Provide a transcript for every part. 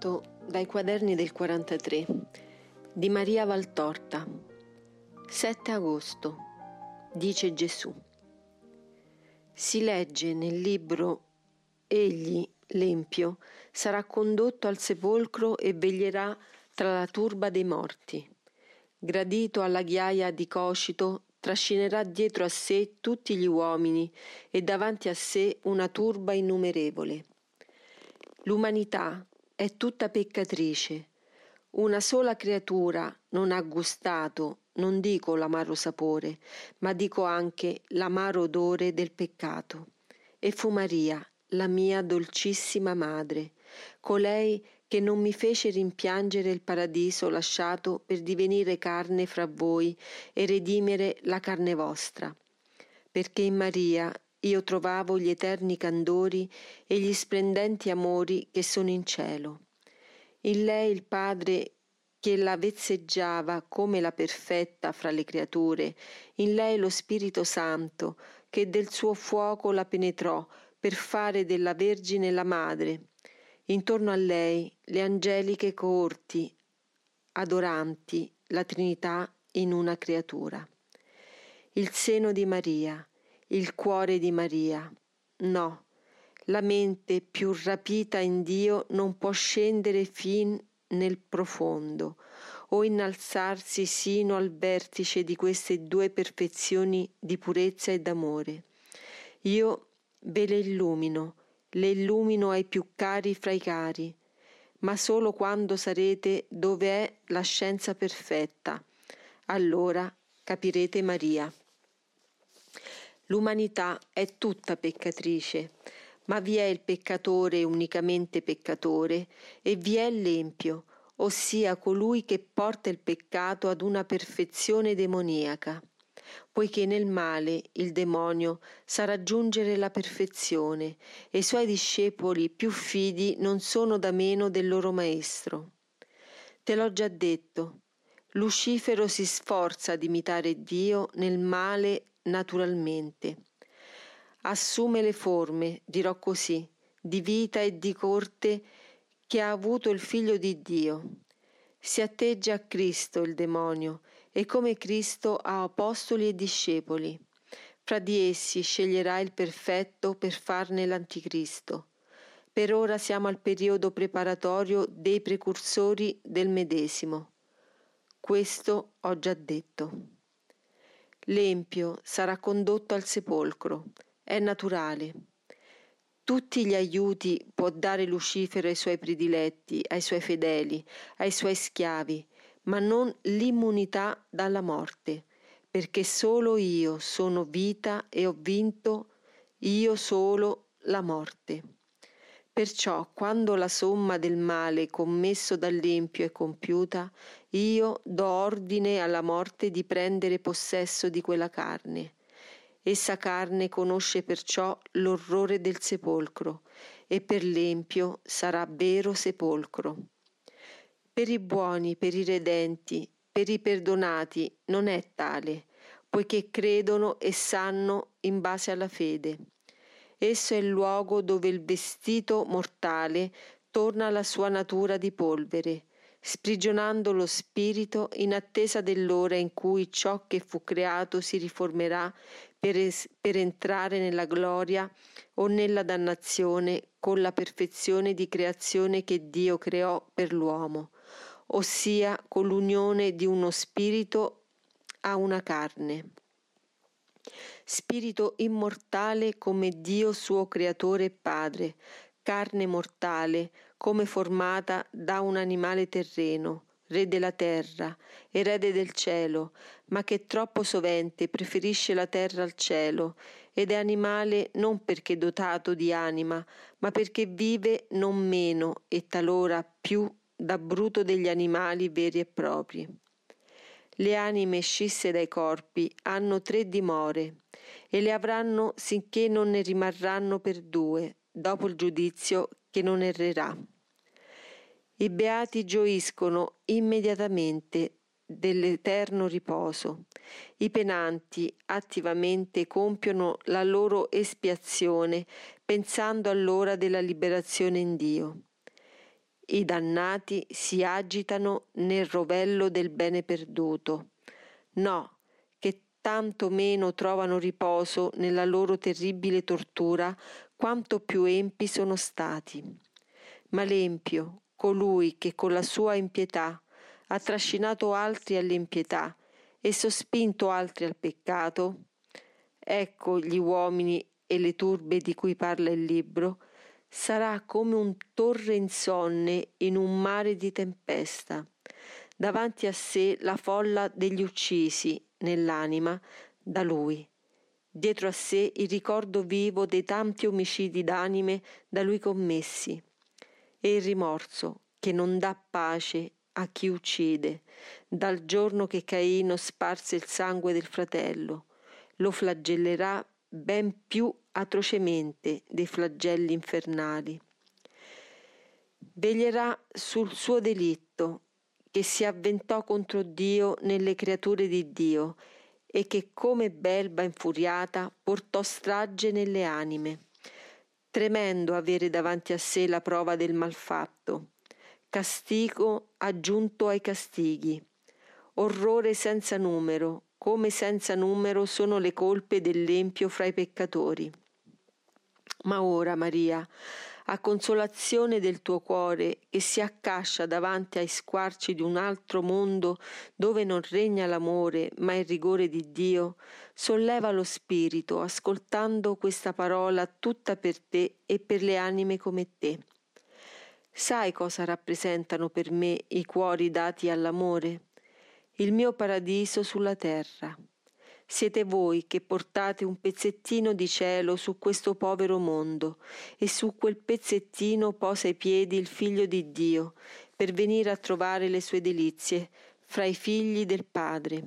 Estratto dai quaderni del 43 di Maria Valtorta. 7 agosto. Dice Gesù. Si legge nel libro Egli, l'Empio, sarà condotto al sepolcro e veglierà tra la turba dei morti. Gradito alla ghiaia di Cocito, trascinerà dietro a sé tutti gli uomini e davanti a sé una turba innumerevole. L'umanità è tutta peccatrice. Una sola creatura non ha gustato, non dico l'amaro sapore, ma dico anche l'amaro odore del peccato. E fu Maria, la mia dolcissima madre, colei che non mi fece rimpiangere il paradiso lasciato per divenire carne fra voi e redimere la carne vostra. Perché in Maria io trovavo gli eterni candori e gli splendenti amori che sono in cielo. In lei il Padre che la vezzeggiava come la perfetta fra le creature, in lei lo Spirito Santo che del suo fuoco la penetrò per fare della Vergine la madre. Intorno a lei le angeliche coorti, adoranti la Trinità in una creatura. Il seno di Maria, il cuore di Maria. No, la mente più rapita in Dio non può scendere fin nel profondo o innalzarsi sino al vertice di queste due perfezioni di purezza e d'amore. Io ve le illumino, le illumino ai più cari fra i cari, ma solo quando sarete dove è la scienza perfetta. Allora capirete Maria. L'umanità è tutta peccatrice, ma vi è il peccatore unicamente peccatore e vi è l'empio, ossia colui che porta il peccato ad una perfezione demoniaca, poiché nel male il demonio sa raggiungere la perfezione e i suoi discepoli più fidi non sono da meno del loro maestro. Te l'ho già detto, Lucifero si sforza di imitare Dio nel male naturalmente. Assume le forme, dirò così, di vita e di corte che ha avuto il figlio di Dio. Si atteggia a Cristo il demonio e come Cristo ha apostoli e discepoli. Fra di essi sceglierà il perfetto per farne l'anticristo. Per ora siamo al periodo preparatorio dei precursori del medesimo. Questo ho già detto. L'empio sarà condotto al sepolcro, è naturale. Tutti gli aiuti può dare Lucifero ai suoi prediletti, ai suoi fedeli, ai suoi schiavi, ma non l'immunità dalla morte, perché solo io sono vita e ho vinto io solo la morte. Perciò quando la somma del male commesso dall'empio è compiuta, io do ordine alla morte di prendere possesso di quella carne. Essa carne conosce perciò l'orrore del sepolcro, e per l'empio sarà vero sepolcro. Per i buoni, per i redenti, per i perdonati non è tale, poiché credono e sanno in base alla fede. Esso è il luogo dove il vestito mortale torna alla sua natura di polvere, sprigionando lo spirito in attesa dell'ora in cui ciò che fu creato si riformerà per, es- per entrare nella gloria o nella dannazione con la perfezione di creazione che Dio creò per l'uomo, ossia con l'unione di uno spirito a una carne spirito immortale come Dio suo creatore e padre, carne mortale come formata da un animale terreno, re della terra, erede del cielo, ma che troppo sovente preferisce la terra al cielo, ed è animale non perché dotato di anima, ma perché vive non meno e talora più da bruto degli animali veri e propri. Le anime scisse dai corpi hanno tre dimore e le avranno sinché non ne rimarranno per due, dopo il giudizio che non errerà. I beati gioiscono immediatamente dell'eterno riposo. I penanti attivamente compiono la loro espiazione pensando all'ora della liberazione in Dio. I dannati si agitano nel rovello del bene perduto. No, che tanto meno trovano riposo nella loro terribile tortura quanto più empi sono stati. Ma l'empio, colui che con la sua impietà ha trascinato altri all'impietà e sospinto altri al peccato, ecco gli uomini e le turbe di cui parla il libro, sarà come un torre insonne in un mare di tempesta. Davanti a sé la folla degli uccisi nell'anima da lui. Dietro a sé il ricordo vivo dei tanti omicidi d'anime da lui commessi. E il rimorso che non dà pace a chi uccide, dal giorno che Caino sparse il sangue del fratello. Lo flagellerà ben più atrocemente dei flagelli infernali. Veglierà sul suo delitto che si avventò contro Dio nelle creature di Dio e che come belva infuriata portò strage nelle anime. Tremendo avere davanti a sé la prova del malfatto, castigo aggiunto ai castighi, orrore senza numero, come senza numero sono le colpe dell'empio fra i peccatori. Ma ora, Maria, a consolazione del tuo cuore che si accascia davanti ai squarci di un altro mondo dove non regna l'amore ma il rigore di Dio, solleva lo spirito ascoltando questa parola tutta per te e per le anime come te. Sai cosa rappresentano per me i cuori dati all'amore? Il mio paradiso sulla terra. Siete voi che portate un pezzettino di cielo su questo povero mondo e su quel pezzettino posa i piedi il figlio di Dio per venire a trovare le sue delizie fra i figli del Padre.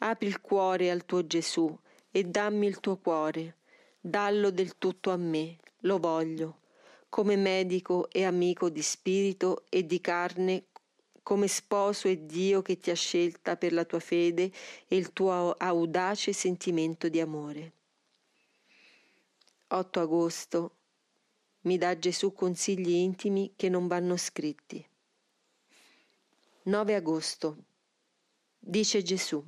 Apri il cuore al tuo Gesù e dammi il tuo cuore, dallo del tutto a me, lo voglio, come medico e amico di spirito e di carne come sposo è Dio che ti ha scelta per la tua fede e il tuo audace sentimento di amore. 8 agosto mi dà Gesù consigli intimi che non vanno scritti. 9 agosto dice Gesù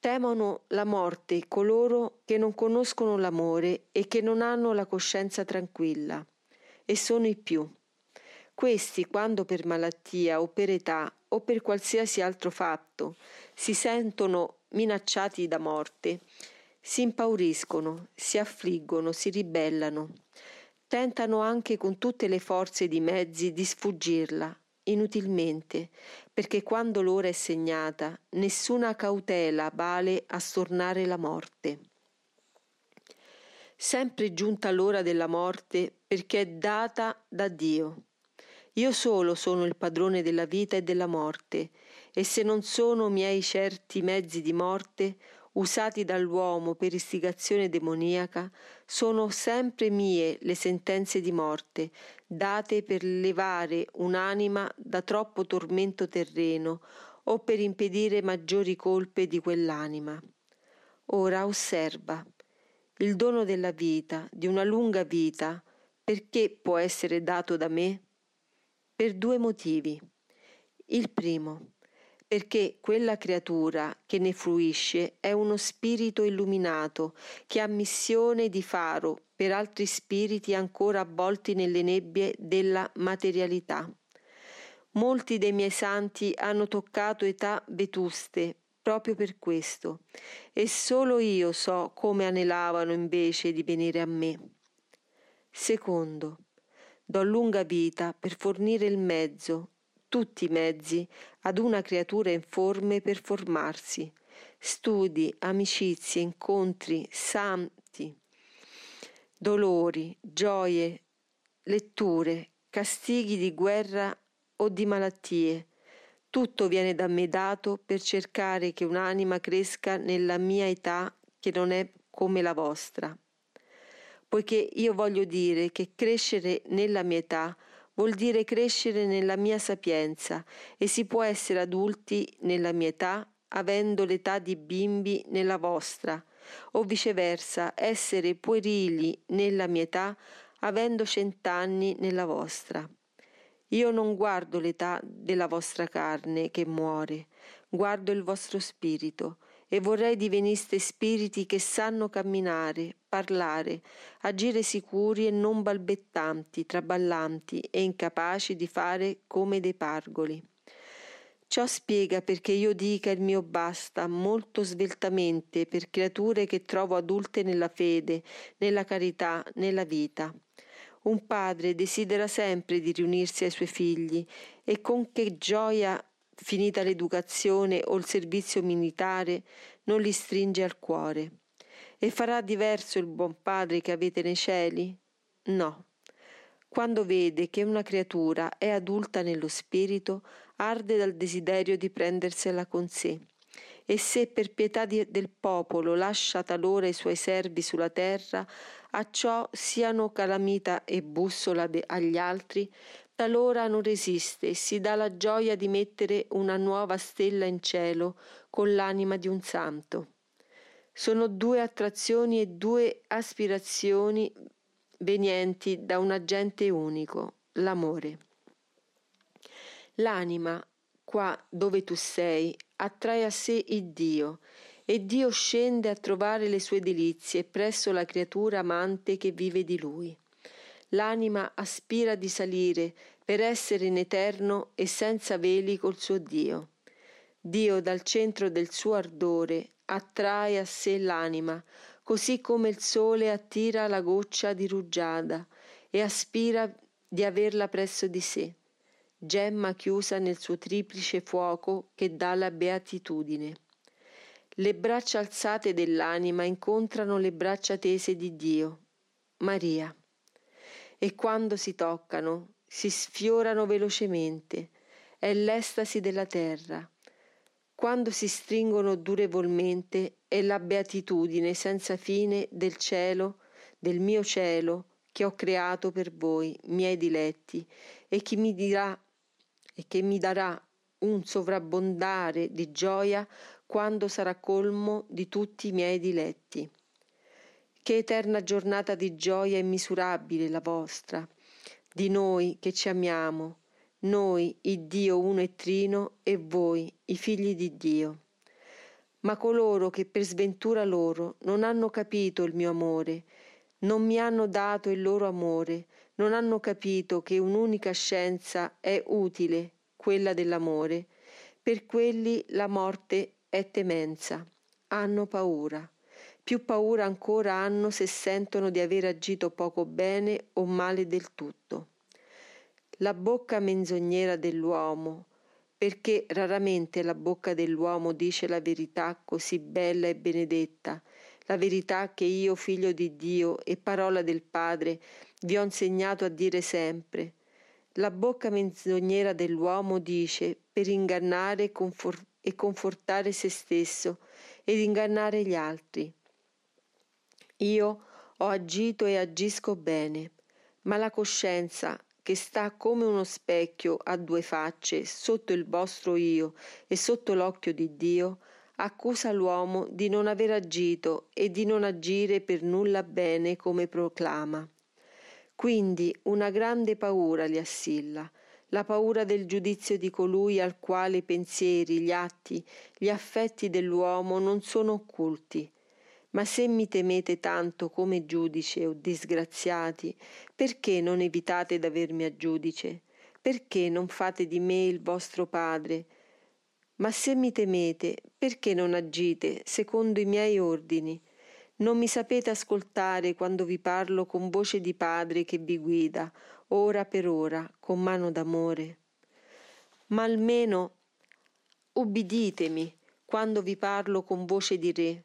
Temono la morte coloro che non conoscono l'amore e che non hanno la coscienza tranquilla, e sono i più questi, quando per malattia o per età o per qualsiasi altro fatto si sentono minacciati da morte, si impauriscono, si affliggono, si ribellano, tentano anche con tutte le forze di mezzi di sfuggirla, inutilmente, perché quando l'ora è segnata, nessuna cautela vale a stornare la morte. Sempre giunta l'ora della morte perché è data da Dio. Io solo sono il padrone della vita e della morte, e se non sono miei certi mezzi di morte, usati dall'uomo per istigazione demoniaca, sono sempre mie le sentenze di morte, date per levare un'anima da troppo tormento terreno o per impedire maggiori colpe di quell'anima. Ora osserva, il dono della vita, di una lunga vita, perché può essere dato da me? Per due motivi. Il primo, perché quella creatura che ne fruisce è uno spirito illuminato che ha missione di faro per altri spiriti ancora avvolti nelle nebbie della materialità. Molti dei miei santi hanno toccato età vetuste proprio per questo, e solo io so come anelavano invece di venire a me. Secondo, do lunga vita per fornire il mezzo, tutti i mezzi, ad una creatura informe per formarsi, studi, amicizie, incontri, santi, dolori, gioie, letture, castighi di guerra o di malattie. Tutto viene da me dato per cercare che un'anima cresca nella mia età che non è come la vostra poiché io voglio dire che crescere nella mia età vuol dire crescere nella mia sapienza e si può essere adulti nella mia età avendo l'età di bimbi nella vostra, o viceversa essere puerili nella mia età avendo cent'anni nella vostra. Io non guardo l'età della vostra carne che muore, guardo il vostro spirito, e vorrei diveniste spiriti che sanno camminare, parlare, agire sicuri e non balbettanti, traballanti e incapaci di fare come dei pargoli. Ciò spiega perché io dica il mio basta molto sveltamente per creature che trovo adulte nella fede, nella carità, nella vita. Un padre desidera sempre di riunirsi ai suoi figli e con che gioia finita l'educazione o il servizio militare, non li stringe al cuore. E farà diverso il buon Padre che avete nei cieli? No. Quando vede che una creatura è adulta nello spirito, arde dal desiderio di prendersela con sé. E se per pietà di, del popolo lascia talora i suoi servi sulla terra, a ciò siano calamita e bussola de, agli altri, talora non resiste e si dà la gioia di mettere una nuova stella in cielo con l'anima di un santo. Sono due attrazioni e due aspirazioni venienti da un agente unico, l'amore. L'anima, qua dove tu sei, attrae a sé il Dio, e Dio scende a trovare le sue delizie presso la creatura amante che vive di lui l'anima aspira di salire per essere in eterno e senza veli col suo Dio. Dio dal centro del suo ardore attrae a sé l'anima, così come il sole attira la goccia di rugiada e aspira di averla presso di sé, gemma chiusa nel suo triplice fuoco che dà la beatitudine. Le braccia alzate dell'anima incontrano le braccia tese di Dio, Maria e quando si toccano si sfiorano velocemente, è l'estasi della terra. Quando si stringono durevolmente è la beatitudine senza fine del cielo, del mio cielo, che ho creato per voi, miei diletti, e che mi dirà e che mi darà un sovrabbondare di gioia quando sarà colmo di tutti i miei diletti. Che eterna giornata di gioia immisurabile la vostra, di noi che ci amiamo, noi, il Dio uno e trino, e voi, i figli di Dio. Ma coloro che per sventura loro non hanno capito il mio amore, non mi hanno dato il loro amore, non hanno capito che un'unica scienza è utile, quella dell'amore, per quelli la morte è temenza, hanno paura più paura ancora hanno se sentono di aver agito poco bene o male del tutto. La bocca menzognera dell'uomo, perché raramente la bocca dell'uomo dice la verità così bella e benedetta, la verità che io, figlio di Dio e parola del Padre, vi ho insegnato a dire sempre. La bocca menzognera dell'uomo dice per ingannare e confortare se stesso ed ingannare gli altri. Io ho agito e agisco bene, ma la coscienza, che sta come uno specchio a due facce sotto il vostro io e sotto l'occhio di Dio, accusa l'uomo di non aver agito e di non agire per nulla bene come proclama. Quindi una grande paura li assilla, la paura del giudizio di colui al quale i pensieri, gli atti, gli affetti dell'uomo non sono occulti, ma se mi temete tanto come giudice o disgraziati, perché non evitate d'avermi a giudice? Perché non fate di me il vostro Padre? Ma se mi temete, perché non agite secondo i miei ordini? Non mi sapete ascoltare quando vi parlo con voce di Padre che vi guida, ora per ora, con mano d'amore? Ma almeno ubbiditemi quando vi parlo con voce di Re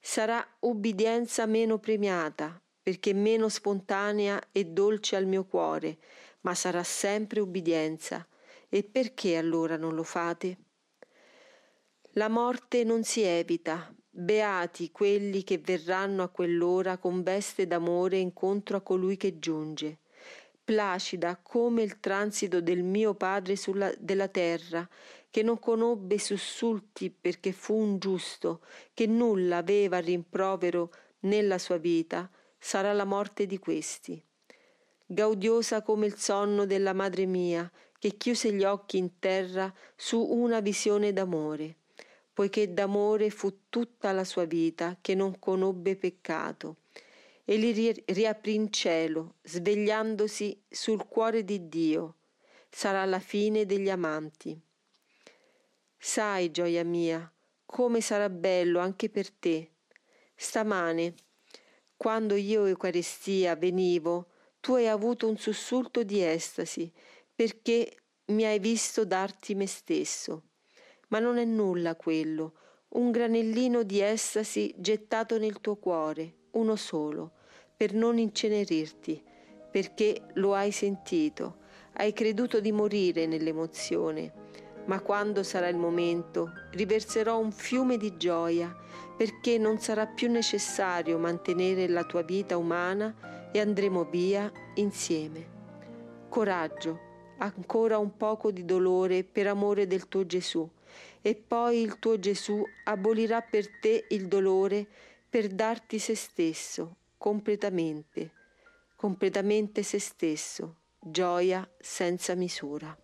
sarà ubbidienza meno premiata, perché meno spontanea e dolce al mio cuore, ma sarà sempre ubbidienza. E perché allora non lo fate? La morte non si evita, beati quelli che verranno a quell'ora con veste d'amore incontro a colui che giunge. Placida come il transito del mio padre sulla, della terra, che non conobbe sussulti perché fu un giusto, che nulla aveva rimprovero nella sua vita, sarà la morte di questi. gaudiosa come il sonno della madre mia, che chiuse gli occhi in terra su una visione d'amore, poiché d'amore fu tutta la sua vita che non conobbe peccato, e li riaprì in cielo, svegliandosi sul cuore di Dio. Sarà la fine degli amanti. Sai, gioia mia, come sarà bello anche per te. Stamane, quando io Eucaristia venivo, tu hai avuto un sussulto di estasi, perché mi hai visto darti me stesso. Ma non è nulla quello, un granellino di estasi gettato nel tuo cuore, uno solo, per non incenerirti, perché lo hai sentito, hai creduto di morire nell'emozione. Ma quando sarà il momento, riverserò un fiume di gioia, perché non sarà più necessario mantenere la tua vita umana e andremo via insieme. Coraggio, ancora un poco di dolore per amore del tuo Gesù, e poi il tuo Gesù abolirà per te il dolore per darti se stesso, completamente, completamente se stesso, gioia senza misura.